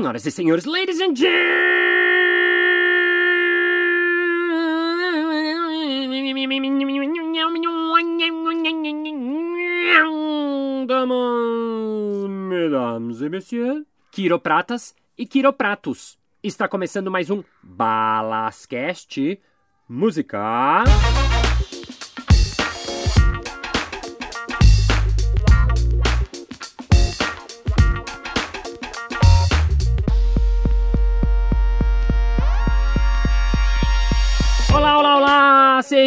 Senhoras e senhores, ladies and gentlemen, mesdames et messieurs, quiropratas e quiropratos. Está começando mais um Balascast Música.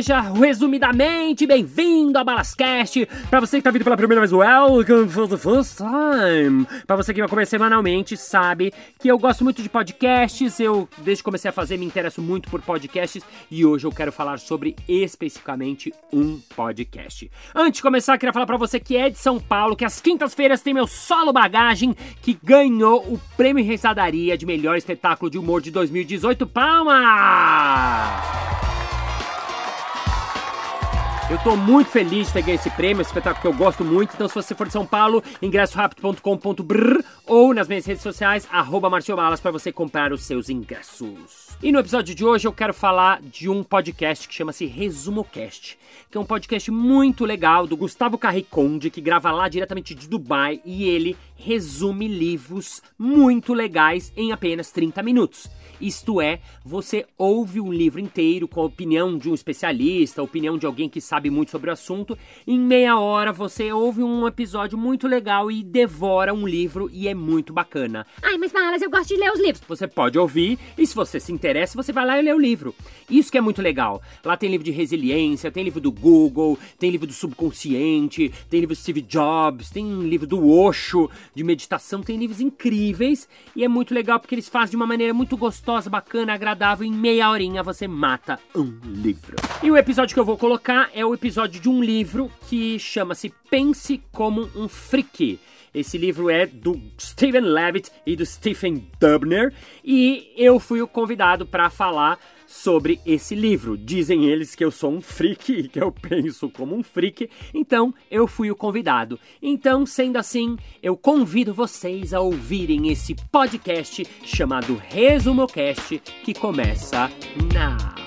Seja resumidamente bem-vindo a Balascast. Para você que tá vindo pela primeira vez, welcome for the first time. Para você que vai comer semanalmente, sabe que eu gosto muito de podcasts. Eu, desde que comecei a fazer, me interesso muito por podcasts e hoje eu quero falar sobre especificamente um podcast. Antes de começar, queria falar para você que é de São Paulo, que às quintas-feiras tem meu solo bagagem que ganhou o prêmio Rezadaria de melhor espetáculo de humor de 2018. Palmas! Eu tô muito feliz de ter ganho esse prêmio, esse espetáculo que eu gosto muito. Então, se você for de São Paulo, ingressorápido.com.br ou nas minhas redes sociais, arroba Balas, para você comprar os seus ingressos. E no episódio de hoje eu quero falar de um podcast que chama-se ResumoCast, que é um podcast muito legal do Gustavo Carriconde, que grava lá diretamente de Dubai e ele resume livros muito legais em apenas 30 minutos. Isto é, você ouve um livro inteiro com a opinião de um especialista, a opinião de alguém que sabe muito sobre o assunto. Em meia hora você ouve um episódio muito legal e devora um livro e é muito bacana. Ai, mas Balas, eu gosto de ler os livros. Você pode ouvir e se você se interessa, você vai lá e lê o livro. Isso que é muito legal. Lá tem livro de resiliência, tem livro do Google, tem livro do subconsciente, tem livro do Steve Jobs, tem livro do Osho, de meditação, tem livros incríveis e é muito legal porque eles fazem de uma maneira muito gostosa gostosa, bacana, agradável, em meia horinha você mata um livro. E o episódio que eu vou colocar é o episódio de um livro que chama-se Pense como um Freak. Esse livro é do Steven Levitt e do Stephen Dubner e eu fui o convidado para falar sobre esse livro. Dizem eles que eu sou um freak e que eu penso como um freak, então eu fui o convidado. Então, sendo assim, eu convido vocês a ouvirem esse podcast chamado ResumoCast que começa now.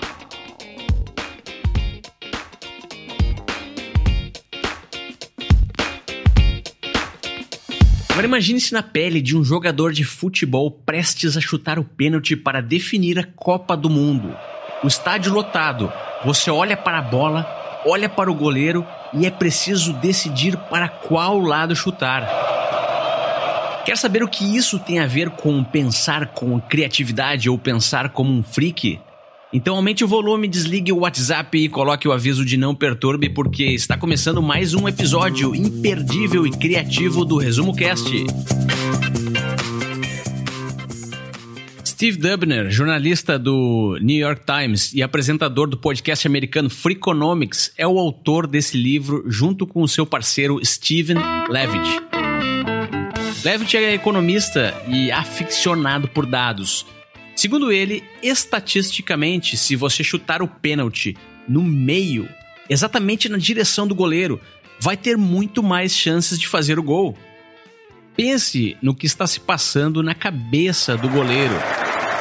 Agora imagine-se na pele de um jogador de futebol prestes a chutar o pênalti para definir a Copa do Mundo. O estádio lotado, você olha para a bola, olha para o goleiro e é preciso decidir para qual lado chutar. Quer saber o que isso tem a ver com pensar com criatividade ou pensar como um freak? Então aumente o volume, desligue o WhatsApp e coloque o aviso de não perturbe, porque está começando mais um episódio imperdível e criativo do Resumo Cast. Steve Dubner, jornalista do New York Times e apresentador do podcast americano Freakonomics, é o autor desse livro junto com o seu parceiro Steven Levitt. Levitt é economista e aficionado por dados. Segundo ele, estatisticamente, se você chutar o pênalti no meio, exatamente na direção do goleiro, vai ter muito mais chances de fazer o gol. Pense no que está se passando na cabeça do goleiro.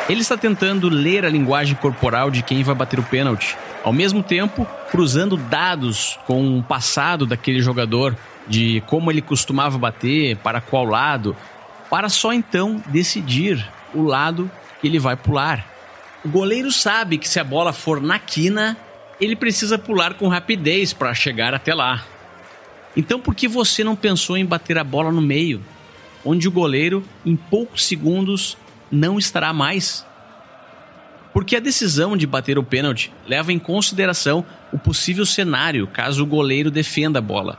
Ele está tentando ler a linguagem corporal de quem vai bater o pênalti, ao mesmo tempo cruzando dados com o passado daquele jogador, de como ele costumava bater, para qual lado, para só então decidir o lado ele vai pular. O goleiro sabe que se a bola for na quina, ele precisa pular com rapidez para chegar até lá. Então por que você não pensou em bater a bola no meio, onde o goleiro, em poucos segundos, não estará mais? Porque a decisão de bater o pênalti leva em consideração o possível cenário caso o goleiro defenda a bola.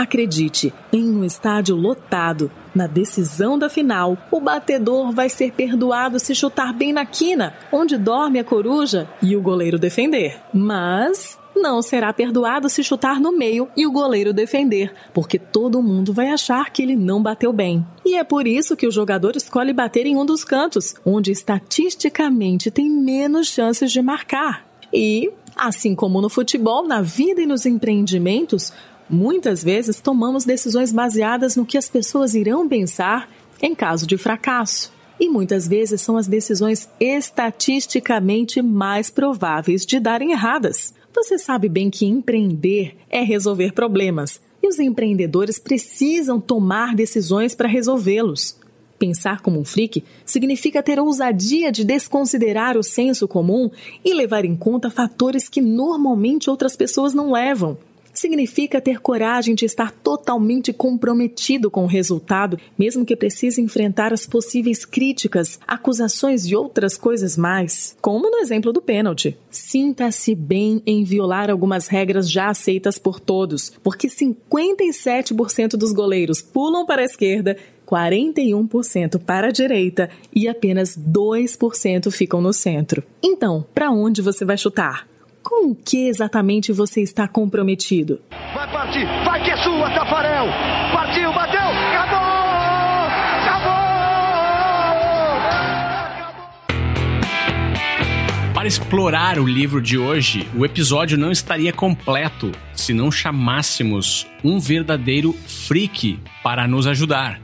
Acredite, em um estádio lotado, na decisão da final, o batedor vai ser perdoado se chutar bem na quina, onde dorme a coruja, e o goleiro defender. Mas não será perdoado se chutar no meio e o goleiro defender, porque todo mundo vai achar que ele não bateu bem. E é por isso que o jogador escolhe bater em um dos cantos, onde estatisticamente tem menos chances de marcar. E, assim como no futebol, na vida e nos empreendimentos, Muitas vezes tomamos decisões baseadas no que as pessoas irão pensar em caso de fracasso. E muitas vezes são as decisões estatisticamente mais prováveis de darem erradas. Você sabe bem que empreender é resolver problemas e os empreendedores precisam tomar decisões para resolvê-los. Pensar como um freak significa ter ousadia de desconsiderar o senso comum e levar em conta fatores que normalmente outras pessoas não levam. Significa ter coragem de estar totalmente comprometido com o resultado, mesmo que precise enfrentar as possíveis críticas, acusações e outras coisas mais, como no exemplo do pênalti. Sinta-se bem em violar algumas regras já aceitas por todos, porque 57% dos goleiros pulam para a esquerda 41% para a direita e apenas 2% ficam no centro. Então, para onde você vai chutar? Com o que exatamente você está comprometido? Vai partir, vai que é sua, Tafarel! Partiu, bateu, acabou! Para explorar o livro de hoje, o episódio não estaria completo se não chamássemos um verdadeiro freak para nos ajudar.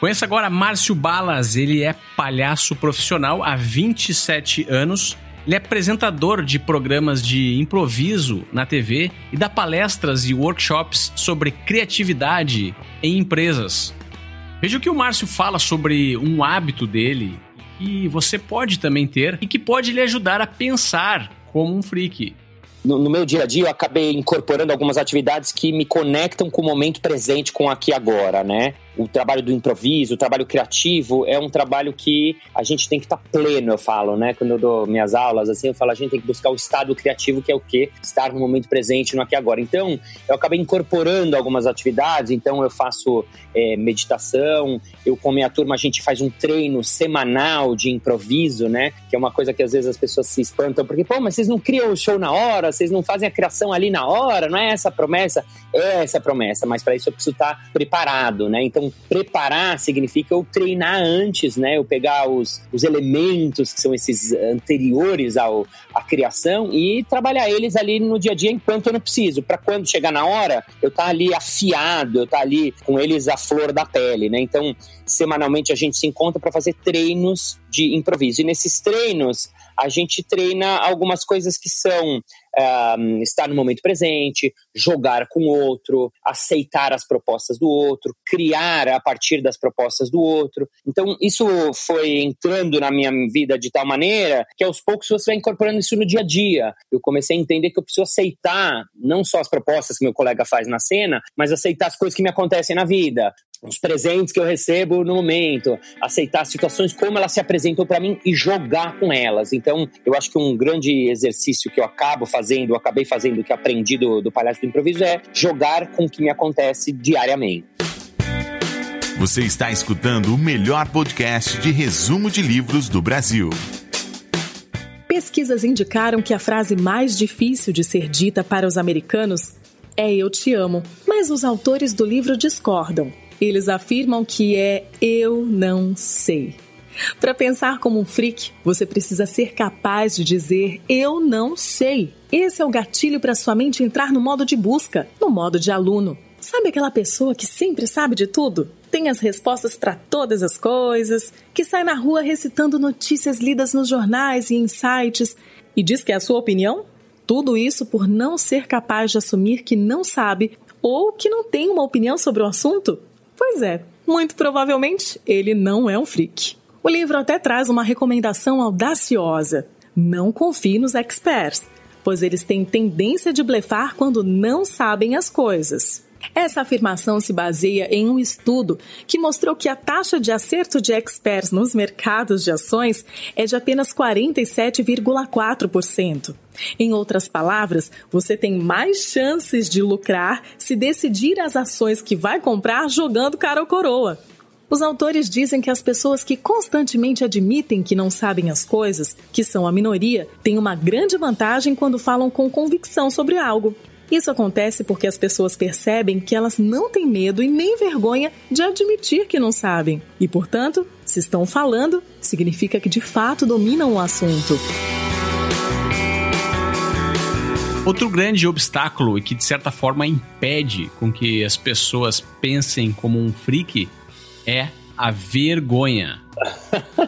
Conheça agora Márcio Balas, ele é palhaço profissional há 27 anos. Ele é apresentador de programas de improviso na TV e dá palestras e workshops sobre criatividade em empresas. Veja o que o Márcio fala sobre um hábito dele que você pode também ter e que pode lhe ajudar a pensar como um freak no, no, meu dia a dia eu acabei incorporando algumas atividades que me conectam com o momento presente, com aqui agora, né? O trabalho do improviso, o trabalho criativo é um trabalho que a gente tem que estar tá pleno, eu falo, né? Quando eu dou minhas aulas, assim, eu falo, a gente tem que buscar o estado criativo, que é o quê? Estar no momento presente, no aqui e agora. Então, eu acabei incorporando algumas atividades, então eu faço é, meditação, eu com a minha turma a gente faz um treino semanal de improviso, né? Que é uma coisa que às vezes as pessoas se espantam, porque, pô, mas vocês não criam o show na hora, vocês não fazem a criação ali na hora, não é essa a promessa? É essa a promessa, mas para isso eu preciso estar tá preparado, né? Então, preparar significa eu treinar antes, né? Eu pegar os, os elementos que são esses anteriores ao, à criação e trabalhar eles ali no dia a dia enquanto eu não preciso. Para quando chegar na hora, eu estar tá ali afiado, eu estar tá ali com eles à flor da pele, né? Então, semanalmente a gente se encontra para fazer treinos de improviso. E nesses treinos, a gente treina algumas coisas que são um, estar no momento presente, jogar com o outro, aceitar as propostas do outro, criar a partir das propostas do outro. Então, isso foi entrando na minha vida de tal maneira que aos poucos você vai incorporando isso no dia a dia. Eu comecei a entender que eu preciso aceitar não só as propostas que meu colega faz na cena, mas aceitar as coisas que me acontecem na vida os presentes que eu recebo no momento, aceitar as situações como elas se apresentam para mim e jogar com elas. Então, eu acho que um grande exercício que eu acabo fazendo, eu acabei fazendo, que aprendi do, do Palhaço do Improviso é jogar com o que me acontece diariamente. Você está escutando o melhor podcast de resumo de livros do Brasil. Pesquisas indicaram que a frase mais difícil de ser dita para os americanos é Eu te amo, mas os autores do livro discordam. Eles afirmam que é eu não sei. Para pensar como um freak, você precisa ser capaz de dizer eu não sei. Esse é o gatilho para sua mente entrar no modo de busca, no modo de aluno. Sabe aquela pessoa que sempre sabe de tudo? Tem as respostas para todas as coisas, que sai na rua recitando notícias lidas nos jornais e em sites e diz que é a sua opinião? Tudo isso por não ser capaz de assumir que não sabe ou que não tem uma opinião sobre o assunto? Pois é, muito provavelmente ele não é um freak. O livro até traz uma recomendação audaciosa: não confie nos experts, pois eles têm tendência de blefar quando não sabem as coisas. Essa afirmação se baseia em um estudo que mostrou que a taxa de acerto de experts nos mercados de ações é de apenas 47,4%. Em outras palavras, você tem mais chances de lucrar se decidir as ações que vai comprar jogando cara ou coroa. Os autores dizem que as pessoas que constantemente admitem que não sabem as coisas, que são a minoria, têm uma grande vantagem quando falam com convicção sobre algo. Isso acontece porque as pessoas percebem que elas não têm medo e nem vergonha de admitir que não sabem. E, portanto, se estão falando, significa que de fato dominam o assunto. Outro grande obstáculo e que de certa forma impede com que as pessoas pensem como um freak é a vergonha.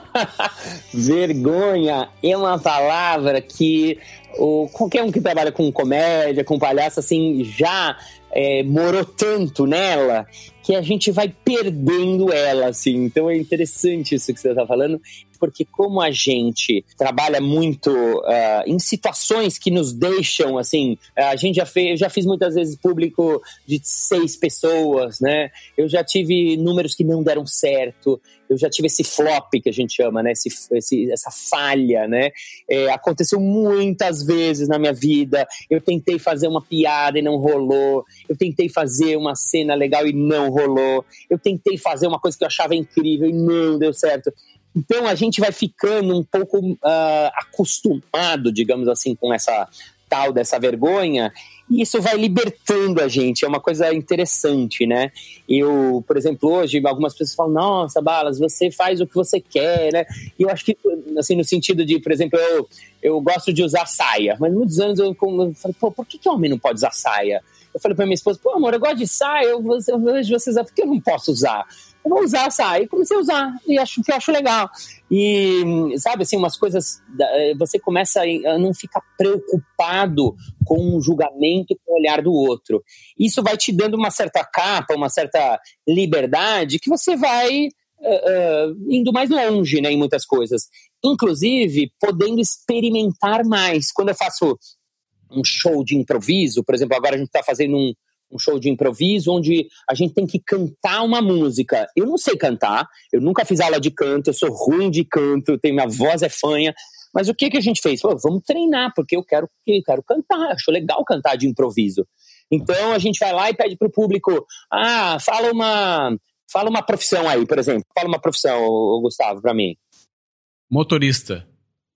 vergonha é uma palavra que o, qualquer um que trabalha com comédia, com palhaço, assim, já é, morou tanto nela que a gente vai perdendo ela, assim. Então é interessante isso que você está falando, porque como a gente trabalha muito uh, em situações que nos deixam, assim, a gente já fez, eu já fiz muitas vezes público de seis pessoas, né? Eu já tive números que não deram certo, eu já tive esse flop que a gente chama, né? Esse, esse, essa falha, né? É, aconteceu muitas vezes na minha vida. Eu tentei fazer uma piada e não rolou. Eu tentei fazer uma cena legal e não rolou. Eu tentei fazer uma coisa que eu achava incrível e não deu certo. Então a gente vai ficando um pouco uh, acostumado, digamos assim, com essa tal dessa vergonha e isso vai libertando a gente, é uma coisa interessante, né? Eu, por exemplo, hoje algumas pessoas falam, nossa, Balas, você faz o que você quer, né? E eu acho que, assim, no sentido de, por exemplo, eu, eu gosto de usar saia, mas muitos anos eu, eu falei, pô, por que, que homem não pode usar saia? Eu falei pra minha esposa, pô, amor, eu gosto de saia, eu, eu vejo vocês, por que eu não posso usar? eu vou usar essa. E comecei a usar, e acho que eu acho legal. E, sabe, assim, umas coisas, eh, você começa a não ficar preocupado com o julgamento e com o olhar do outro. Isso vai te dando uma certa capa, uma certa liberdade que você vai uh, uh, indo mais longe, né, em muitas coisas. Inclusive, podendo experimentar mais. Quando eu faço um show de improviso, por exemplo, agora a gente está fazendo um, um show de improviso onde a gente tem que cantar uma música. Eu não sei cantar, eu nunca fiz aula de canto, eu sou ruim de canto, tenho, minha voz é fanha. Mas o que, que a gente fez? Pô, vamos treinar, porque eu quero, eu quero cantar, acho legal cantar de improviso. Então a gente vai lá e pede pro público: ah, fala uma, fala uma profissão aí, por exemplo. Fala uma profissão, Gustavo, para mim. Motorista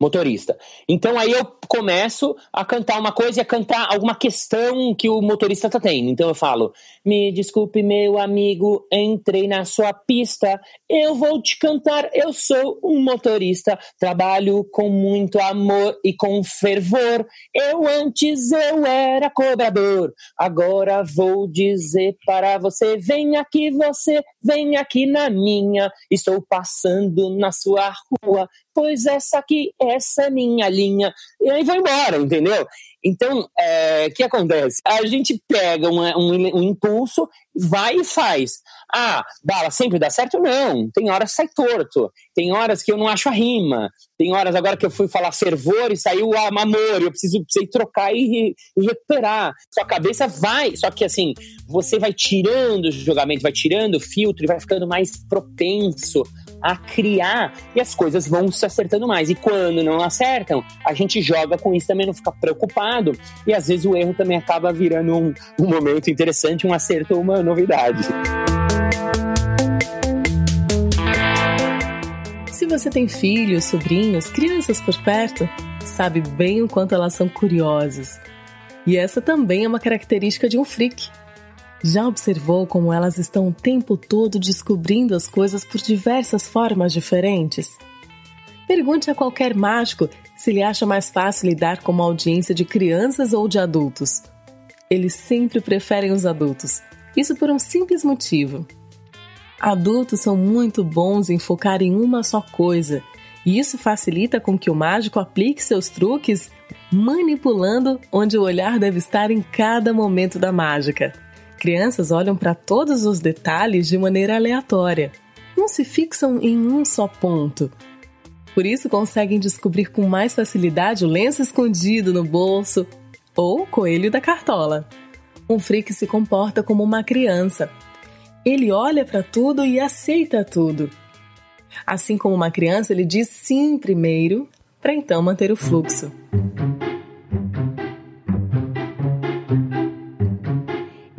motorista. Então aí eu começo a cantar uma coisa e a cantar alguma questão que o motorista tá tendo. Então eu falo: "Me desculpe, meu amigo, entrei na sua pista. Eu vou te cantar. Eu sou um motorista, trabalho com muito amor e com fervor. Eu antes eu era cobrador. Agora vou dizer para você: vem aqui você, vem aqui na minha. Estou passando na sua rua pois essa aqui, essa é minha linha. E aí vai embora, entendeu? Então, o é, que acontece? A gente pega um, um, um, impulso, vai e faz. Ah, bala, sempre dá certo? Não. Tem horas que sai torto. Tem horas que eu não acho a rima. Tem horas agora que eu fui falar fervor e saiu amor. Eu preciso, preciso trocar e, e recuperar. Sua cabeça vai. Só que assim, você vai tirando o julgamento, vai tirando o filtro e vai ficando mais propenso a criar e as coisas vão se acertando mais. E quando não acertam, a gente joga com isso também, não fica preocupado. E às vezes o erro também acaba virando um, um momento interessante, um acerto ou uma novidade. Se você tem filhos, sobrinhos, crianças por perto, sabe bem o quanto elas são curiosas. E essa também é uma característica de um freak. Já observou como elas estão o tempo todo descobrindo as coisas por diversas formas diferentes? Pergunte a qualquer mágico se ele acha mais fácil lidar com uma audiência de crianças ou de adultos. Eles sempre preferem os adultos. Isso por um simples motivo. Adultos são muito bons em focar em uma só coisa, e isso facilita com que o mágico aplique seus truques manipulando onde o olhar deve estar em cada momento da mágica. Crianças olham para todos os detalhes de maneira aleatória, não se fixam em um só ponto. Por isso conseguem descobrir com mais facilidade o lenço escondido no bolso ou o coelho da cartola. Um freak se comporta como uma criança. Ele olha para tudo e aceita tudo. Assim como uma criança, ele diz sim primeiro, para então manter o fluxo.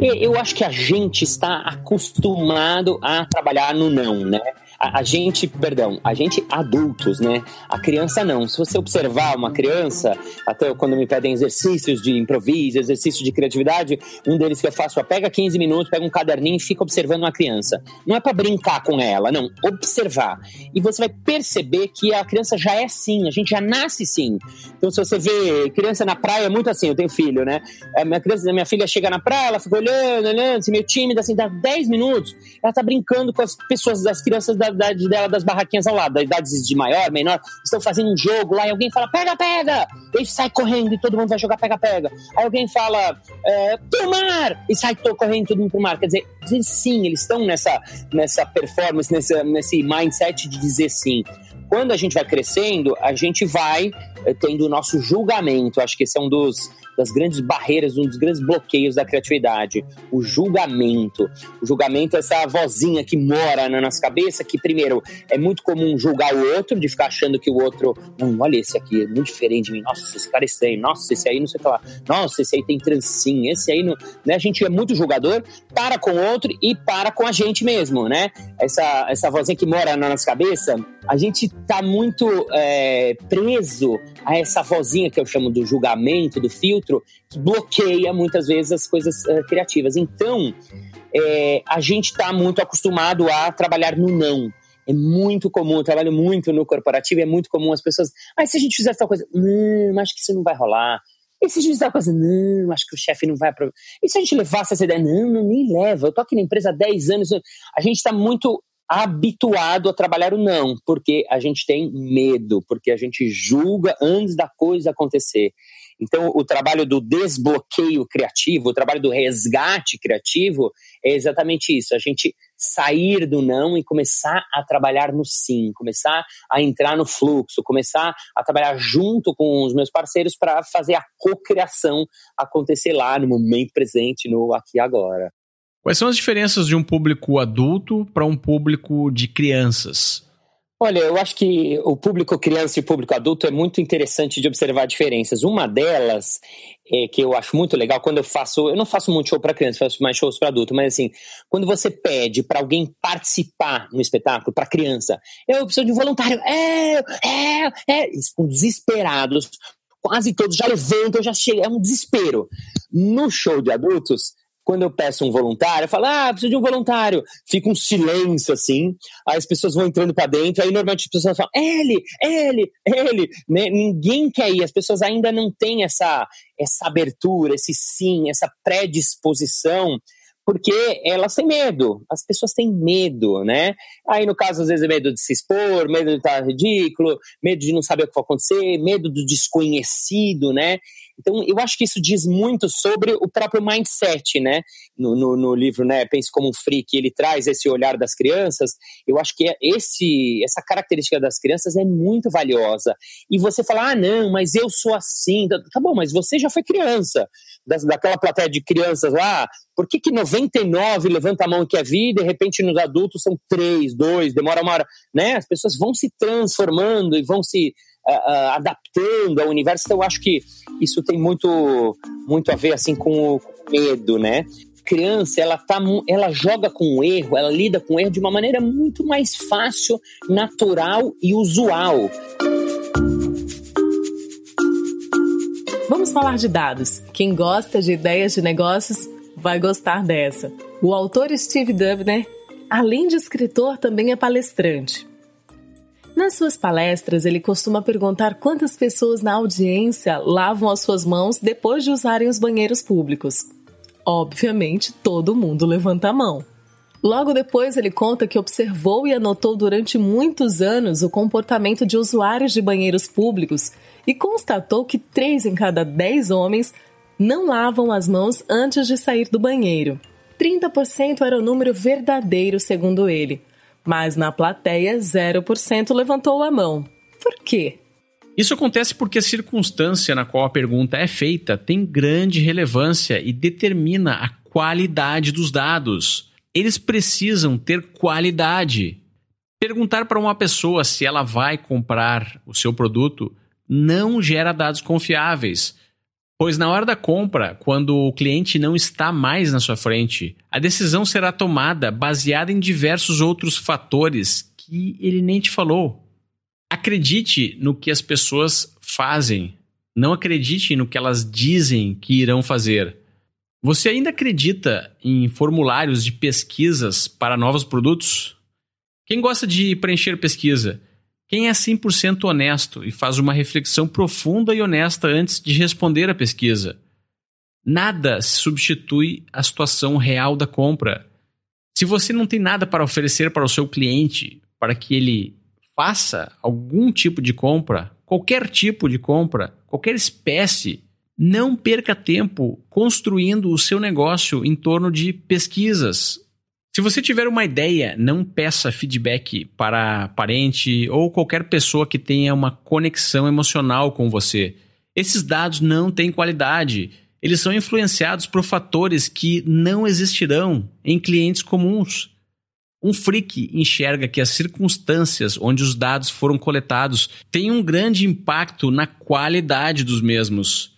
Eu acho que a gente está acostumado a trabalhar no não, né? A, a, gente, perdão, a gente adultos, né? A criança não. Se você observar uma criança, até quando me pedem exercícios de improviso, exercícios de criatividade, um deles que eu faço é pega 15 minutos, pega um caderninho e fica observando uma criança. Não é para brincar com ela, não. Observar. E você vai perceber que a criança já é assim, a gente já nasce sim. Então, se você vê criança na praia, é muito assim, eu tenho filho, né? A minha, criança, minha filha chega na praia, ela fica olhando, olhando, assim, meio tímida, assim, dá 10 minutos, ela tá brincando com as pessoas, das crianças da idade dela, das barraquinhas ao lado, da idade de maior, menor, estão fazendo um jogo lá e alguém fala, pega, pega! E sai correndo e todo mundo vai jogar pega, pega. Aí alguém fala, é, pro mar! E sai correndo todo mundo pro mar. Quer dizer, dizer sim, eles estão nessa, nessa performance, nessa, nesse mindset de dizer sim quando a gente vai crescendo, a gente vai eh, tendo o nosso julgamento. Acho que esse é um dos das grandes barreiras, um dos grandes bloqueios da criatividade, o julgamento. O julgamento é essa vozinha que mora na nossa cabeça, que primeiro é muito comum julgar o outro, de ficar achando que o outro, hum, olha esse aqui, é muito diferente de mim, nossa, esse cara é estranho, nossa, esse aí não sei o que lá, nossa, esse aí tem trancinha, esse aí não. Né? A gente é muito julgador, para com o outro e para com a gente mesmo, né? Essa, essa vozinha que mora na nossa cabeça, a gente tá muito é, preso a essa vozinha que eu chamo do julgamento, do filtro, que bloqueia muitas vezes as coisas uh, criativas. Então, é, a gente está muito acostumado a trabalhar no não. É muito comum, eu trabalho muito no corporativo, é muito comum as pessoas. Mas ah, se a gente fizer tal coisa, não, acho que isso não vai rolar. E se a gente fizer tal coisa, não, acho que o chefe não vai aprovar. E se a gente levasse essa ideia, não, não, nem leva. Eu tô aqui na empresa há 10 anos. A gente está muito habituado a trabalhar o não, porque a gente tem medo, porque a gente julga antes da coisa acontecer. Então, o trabalho do desbloqueio criativo, o trabalho do resgate criativo é exatamente isso: a gente sair do não e começar a trabalhar no sim, começar a entrar no fluxo, começar a trabalhar junto com os meus parceiros para fazer a cocriação acontecer lá no momento presente, no aqui e agora. Quais são as diferenças de um público adulto para um público de crianças? Olha, eu acho que o público criança e o público adulto é muito interessante de observar diferenças. Uma delas, é, que eu acho muito legal, quando eu faço. Eu não faço muito show para criança, faço mais shows para adulto, mas assim, quando você pede para alguém participar no espetáculo, para criança, eu preciso de um voluntário. É, é, é. Eles desesperados, quase todos já levantam, já chegam, é um desespero. No show de adultos, quando eu peço um voluntário, eu falo, ah, preciso de um voluntário. Fica um silêncio assim, aí as pessoas vão entrando para dentro, aí normalmente as pessoas falam, ele, ele, ele. Né? Ninguém quer ir, as pessoas ainda não têm essa, essa abertura, esse sim, essa predisposição porque elas têm medo, as pessoas têm medo, né? Aí, no caso, às vezes é medo de se expor, medo de estar ridículo, medo de não saber o que vai acontecer, medo do desconhecido, né? Então, eu acho que isso diz muito sobre o próprio mindset, né? No, no, no, livro, né? Pense como um freak, ele traz esse olhar das crianças. Eu acho que esse, essa característica das crianças é muito valiosa. E você fala, ah, não, mas eu sou assim. Tá bom, mas você já foi criança. Da, daquela plateia de crianças lá, por que, que 99 levanta a mão que é vida e de repente nos adultos são três, dois, demora uma hora, né? As pessoas vão se transformando e vão se uh, adaptando ao universo. Então, eu acho que isso tem muito, muito a ver assim com o medo, né? criança ela tá ela joga com o erro, ela lida com o erro de uma maneira muito mais fácil, natural e usual. Vamos falar de dados. Quem gosta de ideias de negócios vai gostar dessa. O autor Steve Dubner, além de escritor, também é palestrante. Nas suas palestras, ele costuma perguntar quantas pessoas na audiência lavam as suas mãos depois de usarem os banheiros públicos. Obviamente, todo mundo levanta a mão. Logo depois, ele conta que observou e anotou durante muitos anos o comportamento de usuários de banheiros públicos e constatou que 3 em cada 10 homens não lavam as mãos antes de sair do banheiro. 30% era o número verdadeiro, segundo ele mas na plateia 0% levantou a mão. Por quê? Isso acontece porque a circunstância na qual a pergunta é feita tem grande relevância e determina a qualidade dos dados. Eles precisam ter qualidade. Perguntar para uma pessoa se ela vai comprar o seu produto não gera dados confiáveis. Pois na hora da compra, quando o cliente não está mais na sua frente, a decisão será tomada baseada em diversos outros fatores que ele nem te falou. Acredite no que as pessoas fazem, não acredite no que elas dizem que irão fazer. Você ainda acredita em formulários de pesquisas para novos produtos? Quem gosta de preencher pesquisa? Quem é 100% honesto e faz uma reflexão profunda e honesta antes de responder a pesquisa? Nada substitui a situação real da compra. Se você não tem nada para oferecer para o seu cliente, para que ele faça algum tipo de compra, qualquer tipo de compra, qualquer espécie, não perca tempo construindo o seu negócio em torno de pesquisas. Se você tiver uma ideia, não peça feedback para parente ou qualquer pessoa que tenha uma conexão emocional com você. Esses dados não têm qualidade. Eles são influenciados por fatores que não existirão em clientes comuns. Um freak enxerga que as circunstâncias onde os dados foram coletados têm um grande impacto na qualidade dos mesmos.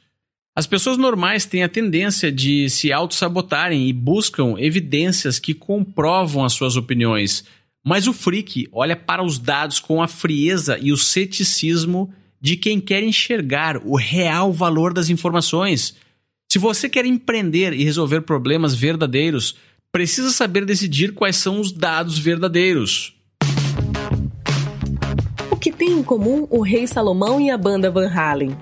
As pessoas normais têm a tendência de se auto-sabotarem e buscam evidências que comprovam as suas opiniões. Mas o freak olha para os dados com a frieza e o ceticismo de quem quer enxergar o real valor das informações. Se você quer empreender e resolver problemas verdadeiros, precisa saber decidir quais são os dados verdadeiros. O que tem em comum o rei Salomão e a banda Van Halen?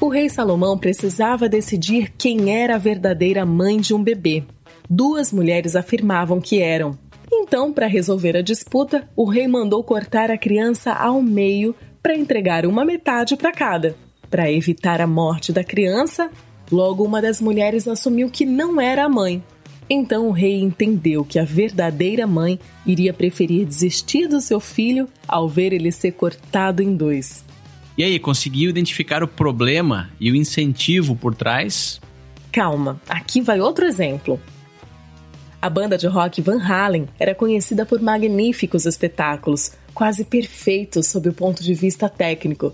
O rei Salomão precisava decidir quem era a verdadeira mãe de um bebê. Duas mulheres afirmavam que eram. Então, para resolver a disputa, o rei mandou cortar a criança ao meio para entregar uma metade para cada. Para evitar a morte da criança, logo uma das mulheres assumiu que não era a mãe. Então o rei entendeu que a verdadeira mãe iria preferir desistir do seu filho ao ver ele ser cortado em dois. E aí, conseguiu identificar o problema e o incentivo por trás? Calma, aqui vai outro exemplo. A banda de rock Van Halen era conhecida por magníficos espetáculos, quase perfeitos sob o ponto de vista técnico.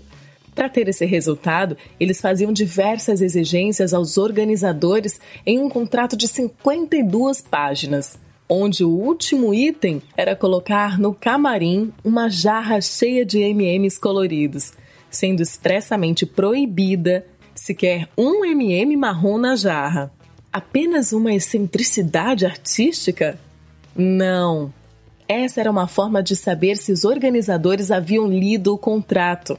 Para ter esse resultado, eles faziam diversas exigências aos organizadores em um contrato de 52 páginas, onde o último item era colocar no camarim uma jarra cheia de MMs coloridos sendo expressamente proibida sequer um MM marrom na jarra. Apenas uma excentricidade artística? Não. Essa era uma forma de saber se os organizadores haviam lido o contrato.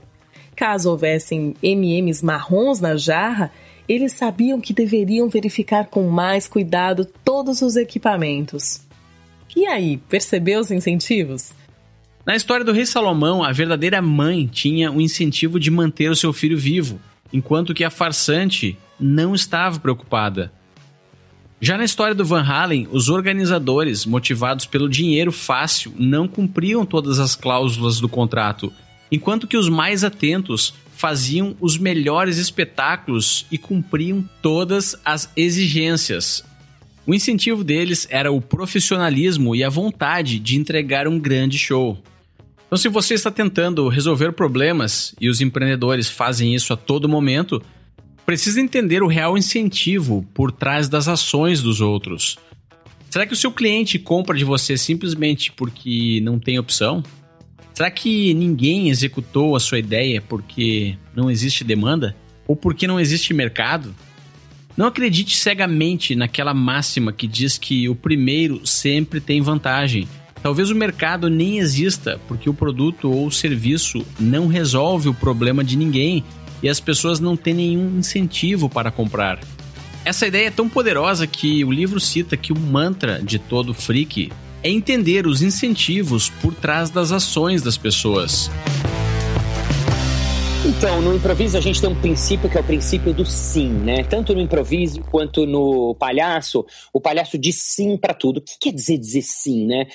Caso houvessem MMs marrons na jarra, eles sabiam que deveriam verificar com mais cuidado todos os equipamentos. E aí, percebeu os incentivos? Na história do rei Salomão, a verdadeira mãe tinha o incentivo de manter o seu filho vivo, enquanto que a farsante não estava preocupada. Já na história do Van Halen, os organizadores, motivados pelo dinheiro fácil, não cumpriam todas as cláusulas do contrato, enquanto que os mais atentos faziam os melhores espetáculos e cumpriam todas as exigências. O incentivo deles era o profissionalismo e a vontade de entregar um grande show. Então, se você está tentando resolver problemas e os empreendedores fazem isso a todo momento, precisa entender o real incentivo por trás das ações dos outros. Será que o seu cliente compra de você simplesmente porque não tem opção? Será que ninguém executou a sua ideia porque não existe demanda? Ou porque não existe mercado? Não acredite cegamente naquela máxima que diz que o primeiro sempre tem vantagem Talvez o mercado nem exista, porque o produto ou o serviço não resolve o problema de ninguém e as pessoas não têm nenhum incentivo para comprar. Essa ideia é tão poderosa que o livro cita que o mantra de todo freak é entender os incentivos por trás das ações das pessoas. Então, no improviso a gente tem um princípio que é o princípio do sim, né? Tanto no improviso quanto no palhaço, o palhaço diz sim para tudo. O que quer dizer dizer sim, né?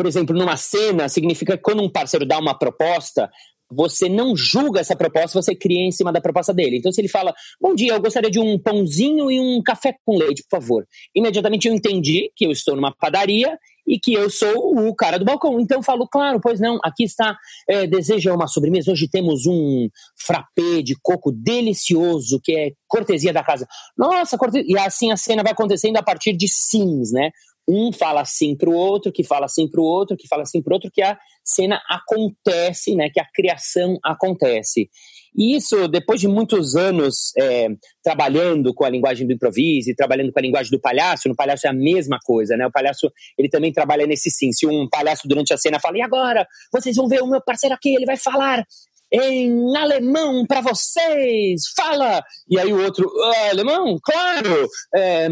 Por exemplo, numa cena, significa que quando um parceiro dá uma proposta, você não julga essa proposta, você cria em cima da proposta dele. Então, se ele fala, bom dia, eu gostaria de um pãozinho e um café com leite, por favor. Imediatamente eu entendi que eu estou numa padaria e que eu sou o cara do balcão. Então eu falo, claro, pois não, aqui está, é, deseja uma sobremesa. Hoje temos um frappé de coco delicioso, que é cortesia da casa. Nossa, cortesia. E assim a cena vai acontecendo a partir de sims, né? Um fala assim pro outro, que fala assim pro outro, que fala assim pro outro, que a cena acontece, né? Que a criação acontece. E isso, depois de muitos anos é, trabalhando com a linguagem do improviso e trabalhando com a linguagem do palhaço, no palhaço é a mesma coisa, né? O palhaço, ele também trabalha nesse sim. Se um palhaço durante a cena fala, e agora? Vocês vão ver o meu parceiro aqui, ele vai falar em alemão para vocês, fala! E aí o outro, alemão? Claro! É,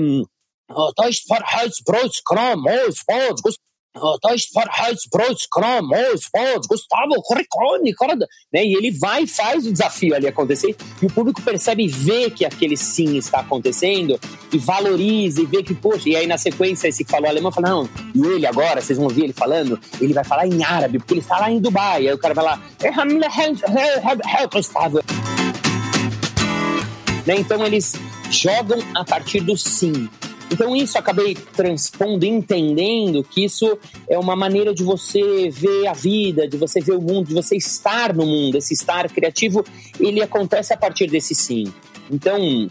Deutsch, Herz, Brot, Kram, Deutsch, Herz, Brot, Kram, Gustavo, Corricone, né? E ele vai e faz o desafio ali acontecer, e o público percebe e vê que aquele sim está acontecendo, e valoriza, e vê que, poxa, e aí na sequência esse que falou alemão fala, não, e ele agora, vocês vão ouvir ele falando, ele vai falar em árabe, porque ele está lá em Dubai, aí o cara vai lá, Gustavo. Né? Então eles jogam a partir do sim. Então isso acabei transpondo, entendendo que isso é uma maneira de você ver a vida, de você ver o mundo, de você estar no mundo. Esse estar criativo, ele acontece a partir desse sim. Então,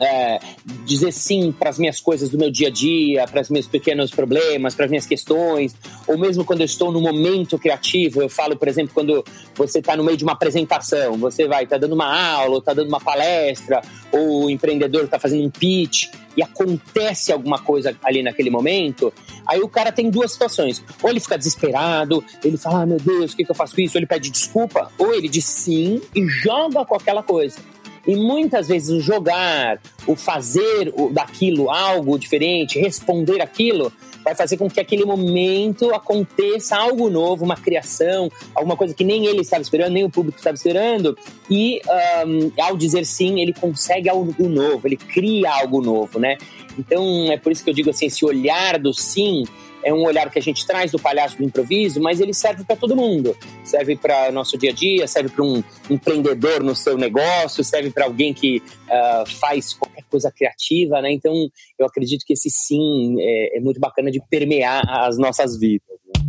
é, dizer sim para as minhas coisas do meu dia a dia, para os meus pequenos problemas, para as minhas questões, ou mesmo quando eu estou no momento criativo, eu falo, por exemplo, quando você está no meio de uma apresentação, você vai estar tá dando uma aula, está dando uma palestra, ou o empreendedor está fazendo um pitch e acontece alguma coisa ali naquele momento, aí o cara tem duas situações. Ou ele fica desesperado, ele fala, ah, meu Deus, o que, que eu faço com isso? Ou ele pede desculpa, ou ele diz sim e joga com aquela coisa. E muitas vezes o jogar, o fazer daquilo algo diferente, responder aquilo, vai fazer com que aquele momento aconteça algo novo, uma criação, alguma coisa que nem ele estava esperando, nem o público estava esperando. E um, ao dizer sim, ele consegue algo novo, ele cria algo novo, né? Então é por isso que eu digo assim, esse olhar do sim é um olhar que a gente traz do palhaço do improviso, mas ele serve para todo mundo. Serve para nosso dia a dia, serve para um empreendedor no seu negócio, serve para alguém que uh, faz qualquer coisa criativa, né? Então, eu acredito que esse sim é, é muito bacana de permear as nossas vidas. Né?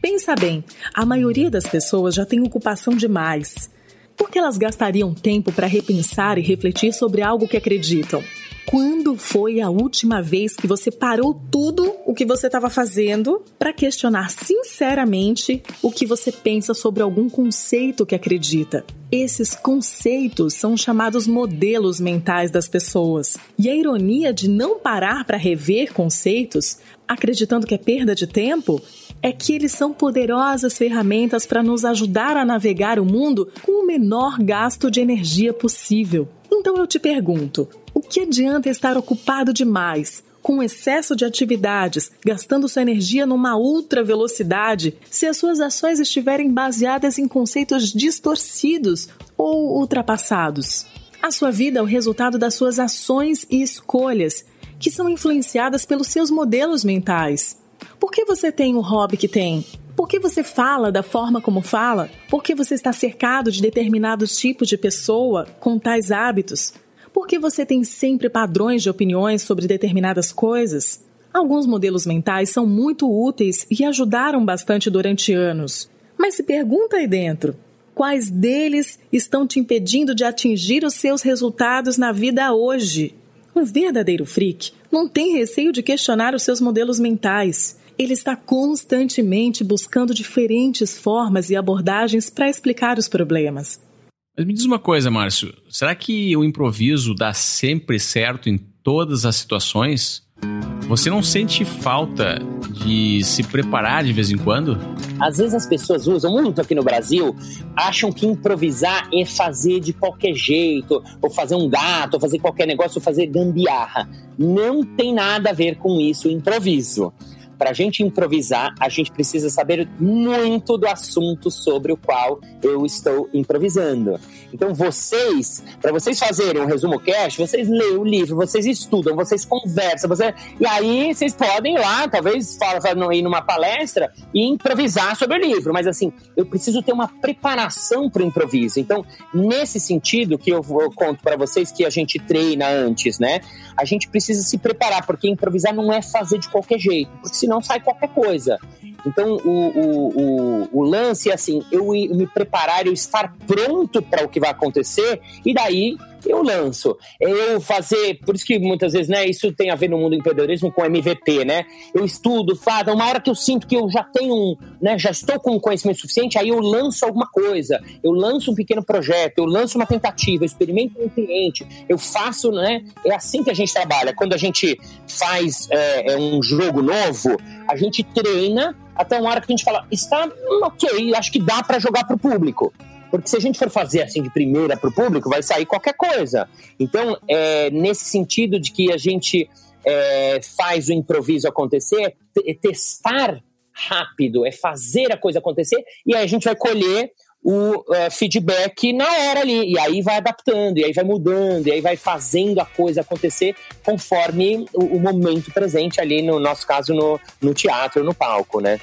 Pensa bem, a maioria das pessoas já tem ocupação demais. Por que elas gastariam tempo para repensar e refletir sobre algo que acreditam? Quando foi a última vez que você parou tudo o que você estava fazendo para questionar sinceramente o que você pensa sobre algum conceito que acredita? Esses conceitos são chamados modelos mentais das pessoas. E a ironia de não parar para rever conceitos, acreditando que é perda de tempo, é que eles são poderosas ferramentas para nos ajudar a navegar o mundo com o menor gasto de energia possível. Então eu te pergunto: o que adianta estar ocupado demais, com excesso de atividades, gastando sua energia numa ultra velocidade, se as suas ações estiverem baseadas em conceitos distorcidos ou ultrapassados? A sua vida é o resultado das suas ações e escolhas, que são influenciadas pelos seus modelos mentais. Por que você tem o hobby que tem? Por que você fala da forma como fala? Por que você está cercado de determinados tipos de pessoa com tais hábitos? Por que você tem sempre padrões de opiniões sobre determinadas coisas? Alguns modelos mentais são muito úteis e ajudaram bastante durante anos. Mas se pergunta aí dentro: quais deles estão te impedindo de atingir os seus resultados na vida hoje? Um verdadeiro freak não tem receio de questionar os seus modelos mentais. Ele está constantemente buscando diferentes formas e abordagens para explicar os problemas. Mas me diz uma coisa, Márcio: será que o improviso dá sempre certo em todas as situações? Você não sente falta de se preparar de vez em quando? Às vezes as pessoas usam muito aqui no Brasil, acham que improvisar é fazer de qualquer jeito, ou fazer um gato, ou fazer qualquer negócio, ou fazer gambiarra. Não tem nada a ver com isso, improviso para a gente improvisar, a gente precisa saber muito do assunto sobre o qual eu estou improvisando. Então, vocês, para vocês fazerem um resumo cast, vocês leem o livro, vocês estudam, vocês conversam, você... e aí vocês podem ir lá, talvez ir numa palestra e improvisar sobre o livro. Mas assim, eu preciso ter uma preparação para o improviso. Então, nesse sentido que eu, eu conto para vocês que a gente treina antes, né? A gente precisa se preparar, porque improvisar não é fazer de qualquer jeito, porque se senão sai qualquer coisa. Então, o, o, o, o lance é assim, eu me preparar, eu estar pronto para o que vai acontecer, e daí eu lanço. Eu fazer, por isso que muitas vezes, né, isso tem a ver no mundo do empreendedorismo com MVP, né? Eu estudo, faço, uma hora que eu sinto que eu já tenho, né, já estou com conhecimento suficiente, aí eu lanço alguma coisa, eu lanço um pequeno projeto, eu lanço uma tentativa, eu experimento um cliente, eu faço, né? É assim que a gente trabalha. Quando a gente faz é, um jogo novo, a gente treina até uma hora que a gente fala, está ok, acho que dá para jogar para o público. Porque se a gente for fazer assim de primeira para o público, vai sair qualquer coisa. Então, é, nesse sentido de que a gente é, faz o improviso acontecer, é testar rápido, é fazer a coisa acontecer, e aí a gente vai colher o uh, feedback na hora ali, e aí vai adaptando, e aí vai mudando, e aí vai fazendo a coisa acontecer conforme o, o momento presente ali, no nosso caso, no, no teatro, no palco, né?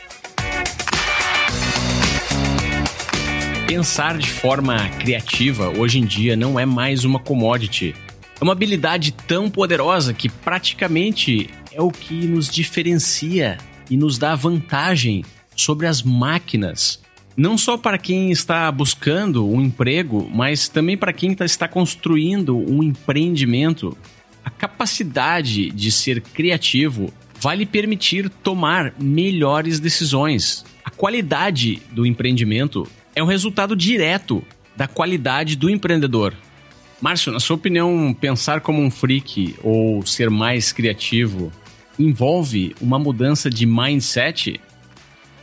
Pensar de forma criativa hoje em dia não é mais uma commodity. É uma habilidade tão poderosa que praticamente é o que nos diferencia e nos dá vantagem sobre as máquinas. Não só para quem está buscando um emprego, mas também para quem está construindo um empreendimento. A capacidade de ser criativo vai lhe permitir tomar melhores decisões. A qualidade do empreendimento é um resultado direto da qualidade do empreendedor. Márcio, na sua opinião, pensar como um freak ou ser mais criativo envolve uma mudança de mindset?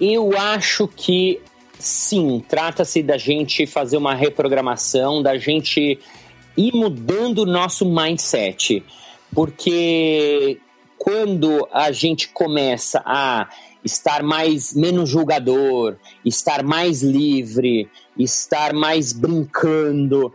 Eu acho que sim, trata-se da gente fazer uma reprogramação, da gente ir mudando o nosso mindset. Porque quando a gente começa a estar mais menos julgador, estar mais livre, estar mais brincando.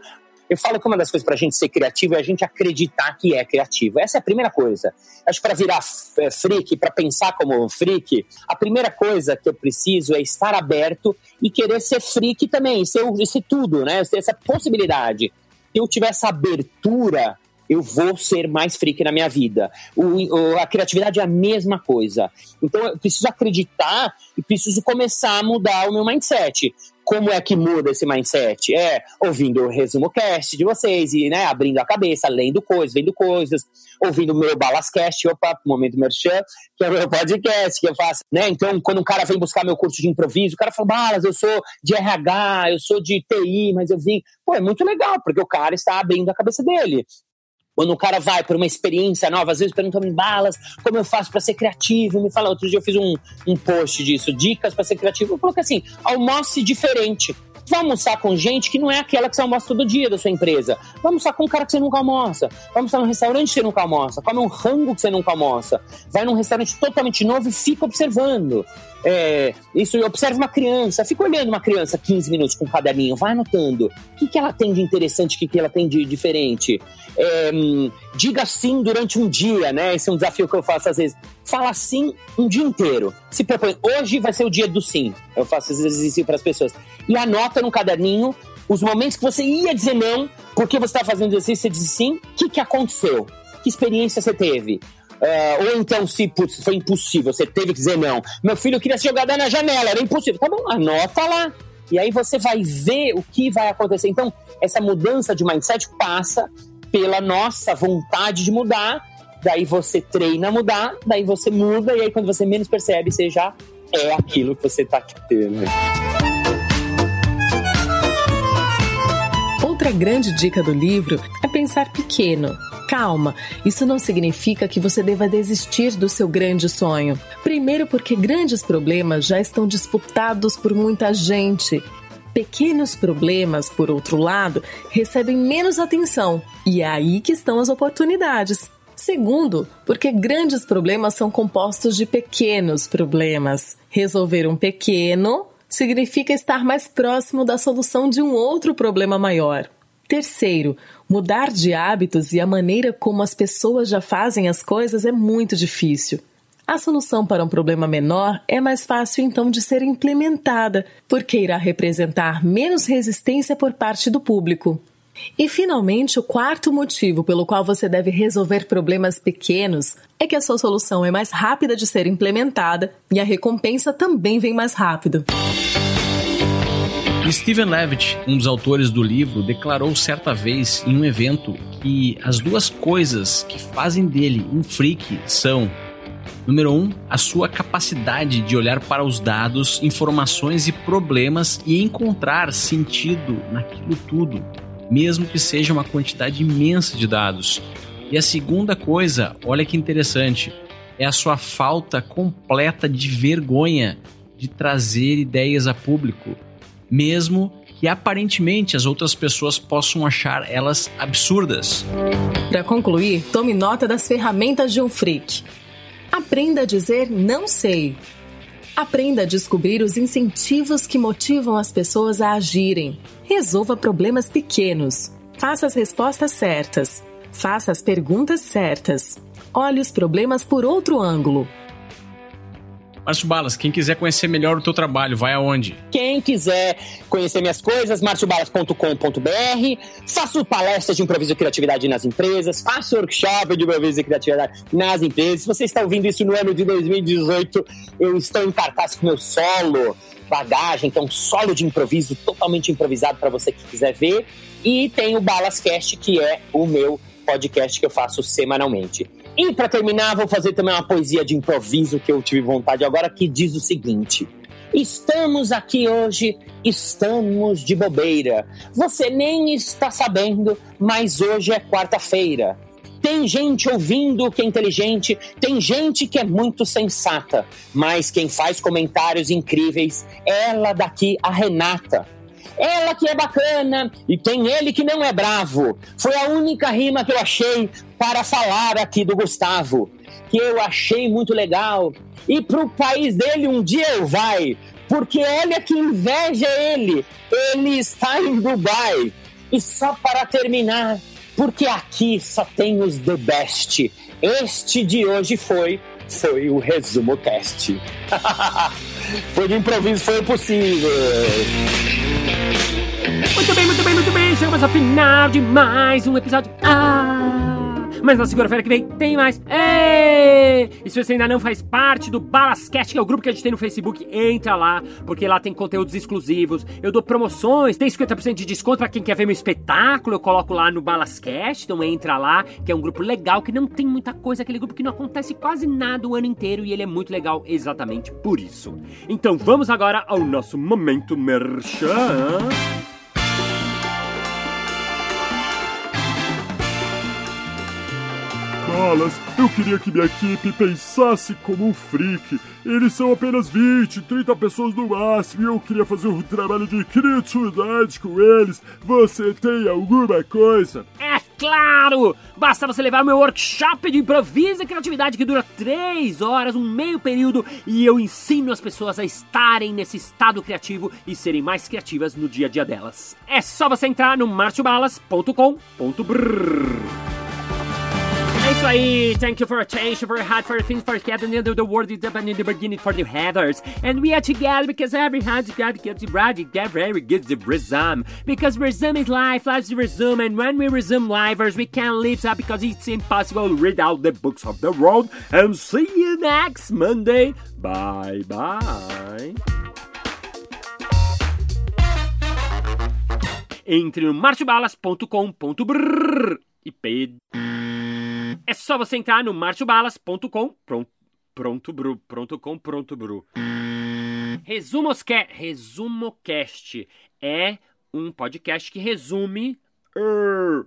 Eu falo que uma das coisas para a gente ser criativo é a gente acreditar que é criativo. Essa é a primeira coisa. Acho que para virar é, freak, para pensar como um freak, a primeira coisa que eu preciso é estar aberto e querer ser freak também, ser, ser tudo, né? Ter essa possibilidade. Se eu tiver essa abertura, eu vou ser mais freak na minha vida. O, a criatividade é a mesma coisa. Então eu preciso acreditar e preciso começar a mudar o meu mindset. Como é que muda esse mindset? É ouvindo o resumo cast de vocês e né, abrindo a cabeça, lendo coisas, vendo coisas, ouvindo o meu Balascast, opa, momento merchan, que é o meu podcast que eu faço, né? Então, quando um cara vem buscar meu curso de improviso, o cara fala, Balas, eu sou de RH, eu sou de TI, mas eu vim. Pô, é muito legal, porque o cara está abrindo a cabeça dele. Quando o cara vai por uma experiência nova, às vezes perguntam-me balas, como eu faço para ser criativo? Me fala, outro dia eu fiz um, um post disso, dicas para ser criativo. Eu coloquei assim: almoce diferente. Vai almoçar com gente que não é aquela que você almoça todo dia da sua empresa. Vai almoçar com um cara que você nunca almoça. Vai almoçar num restaurante que você nunca almoça. Come um rango que você nunca almoça. Vai num restaurante totalmente novo e fica observando. É, isso observa uma criança, fica olhando uma criança 15 minutos com um caderninho, vai anotando o que, que ela tem de interessante, o que, que ela tem de diferente. É, diga sim durante um dia, né? Esse é um desafio que eu faço às vezes. Fala sim um dia inteiro. Se propõe, hoje vai ser o dia do sim. Eu faço esse exercício para as pessoas. E anota no caderninho os momentos que você ia dizer não, porque você está fazendo exercício, você diz sim, o que, que aconteceu? Que experiência você teve? É, ou então, se putz, foi impossível, você teve que dizer não. Meu filho queria se jogar na janela, era impossível. Tá bom, anota lá. E aí você vai ver o que vai acontecer. Então, essa mudança de mindset passa pela nossa vontade de mudar. Daí você treina a mudar, daí você muda, e aí quando você menos percebe, você já é aquilo que você tá tendo. Outra grande dica do livro é pensar pequeno Calma, isso não significa que você deva desistir do seu grande sonho. Primeiro, porque grandes problemas já estão disputados por muita gente. Pequenos problemas, por outro lado, recebem menos atenção e é aí que estão as oportunidades. Segundo, porque grandes problemas são compostos de pequenos problemas. Resolver um pequeno significa estar mais próximo da solução de um outro problema maior. Terceiro, mudar de hábitos e a maneira como as pessoas já fazem as coisas é muito difícil. A solução para um problema menor é mais fácil então de ser implementada, porque irá representar menos resistência por parte do público. E finalmente, o quarto motivo pelo qual você deve resolver problemas pequenos é que a sua solução é mais rápida de ser implementada e a recompensa também vem mais rápido. Steven Levitt, um dos autores do livro, declarou certa vez em um evento que as duas coisas que fazem dele um freak são Número 1, um, a sua capacidade de olhar para os dados, informações e problemas e encontrar sentido naquilo tudo, mesmo que seja uma quantidade imensa de dados. E a segunda coisa, olha que interessante, é a sua falta completa de vergonha de trazer ideias a público, mesmo que aparentemente as outras pessoas possam achar elas absurdas. Para concluir, tome nota das ferramentas de um freak. Aprenda a dizer não sei. Aprenda a descobrir os incentivos que motivam as pessoas a agirem. Resolva problemas pequenos. Faça as respostas certas. Faça as perguntas certas. Olhe os problemas por outro ângulo. Márcio Balas, quem quiser conhecer melhor o teu trabalho, vai aonde? Quem quiser conhecer minhas coisas, marciobalas.com.br. Faço palestras de improviso e criatividade nas empresas, faço workshop de improviso e criatividade nas empresas. Se você está ouvindo isso no ano de 2018, eu estou em cartaz com meu solo Bagagem, que é um solo de improviso totalmente improvisado para você que quiser ver. E tem o Balascast, que é o meu podcast que eu faço semanalmente. E para terminar, vou fazer também uma poesia de improviso que eu tive vontade agora, que diz o seguinte: Estamos aqui hoje, estamos de bobeira. Você nem está sabendo, mas hoje é quarta-feira. Tem gente ouvindo que é inteligente, tem gente que é muito sensata, mas quem faz comentários incríveis ela daqui, a Renata. Ela que é bacana e tem ele que não é bravo. Foi a única rima que eu achei para falar aqui do Gustavo, que eu achei muito legal. E pro país dele um dia eu vai, porque olha que inveja ele. Ele está em Dubai. E só para terminar, porque aqui só tem os the best. Este de hoje foi foi o resumo teste. foi de improviso, foi possível. Muito bem, muito bem, muito bem. Chegamos ao final de mais um episódio. Ah! Mas na segunda-feira que vem tem mais. Ei! E se você ainda não faz parte do Balascast, que é o grupo que a gente tem no Facebook, entra lá, porque lá tem conteúdos exclusivos. Eu dou promoções, tem 50% de desconto para quem quer ver meu espetáculo. Eu coloco lá no Balascast, então entra lá, que é um grupo legal, que não tem muita coisa, aquele grupo que não acontece quase nada o ano inteiro e ele é muito legal exatamente por isso. Então vamos agora ao nosso momento merchan. Eu queria que minha equipe pensasse como um freak. Eles são apenas 20, 30 pessoas no máximo e eu queria fazer um trabalho de criatividade com eles. Você tem alguma coisa? É claro! Basta você levar meu workshop de improviso e criatividade que dura 3 horas, um meio período, e eu ensino as pessoas a estarem nesse estado criativo e serem mais criativas no dia a dia delas. É só você entrar no marciobalas.com.br. Isso aí. Thank you for attention, for heart, for things, for heaven, into the world is up and in the beginning for the headers. And we are together because every heart got to get the right, get very good the resume. Because resume is life, life's resume, and when we resume livers, we can't live up because it's impossible to read out the books of the world. And see you next Monday. Bye bye. Entre no marciobalas.com.br e pede. É só você entrar no marciobalas.com. Pronto, pronto, bru, pronto com, pronto, bru. Resumoscast, Resumocast é um podcast que resume... Uh,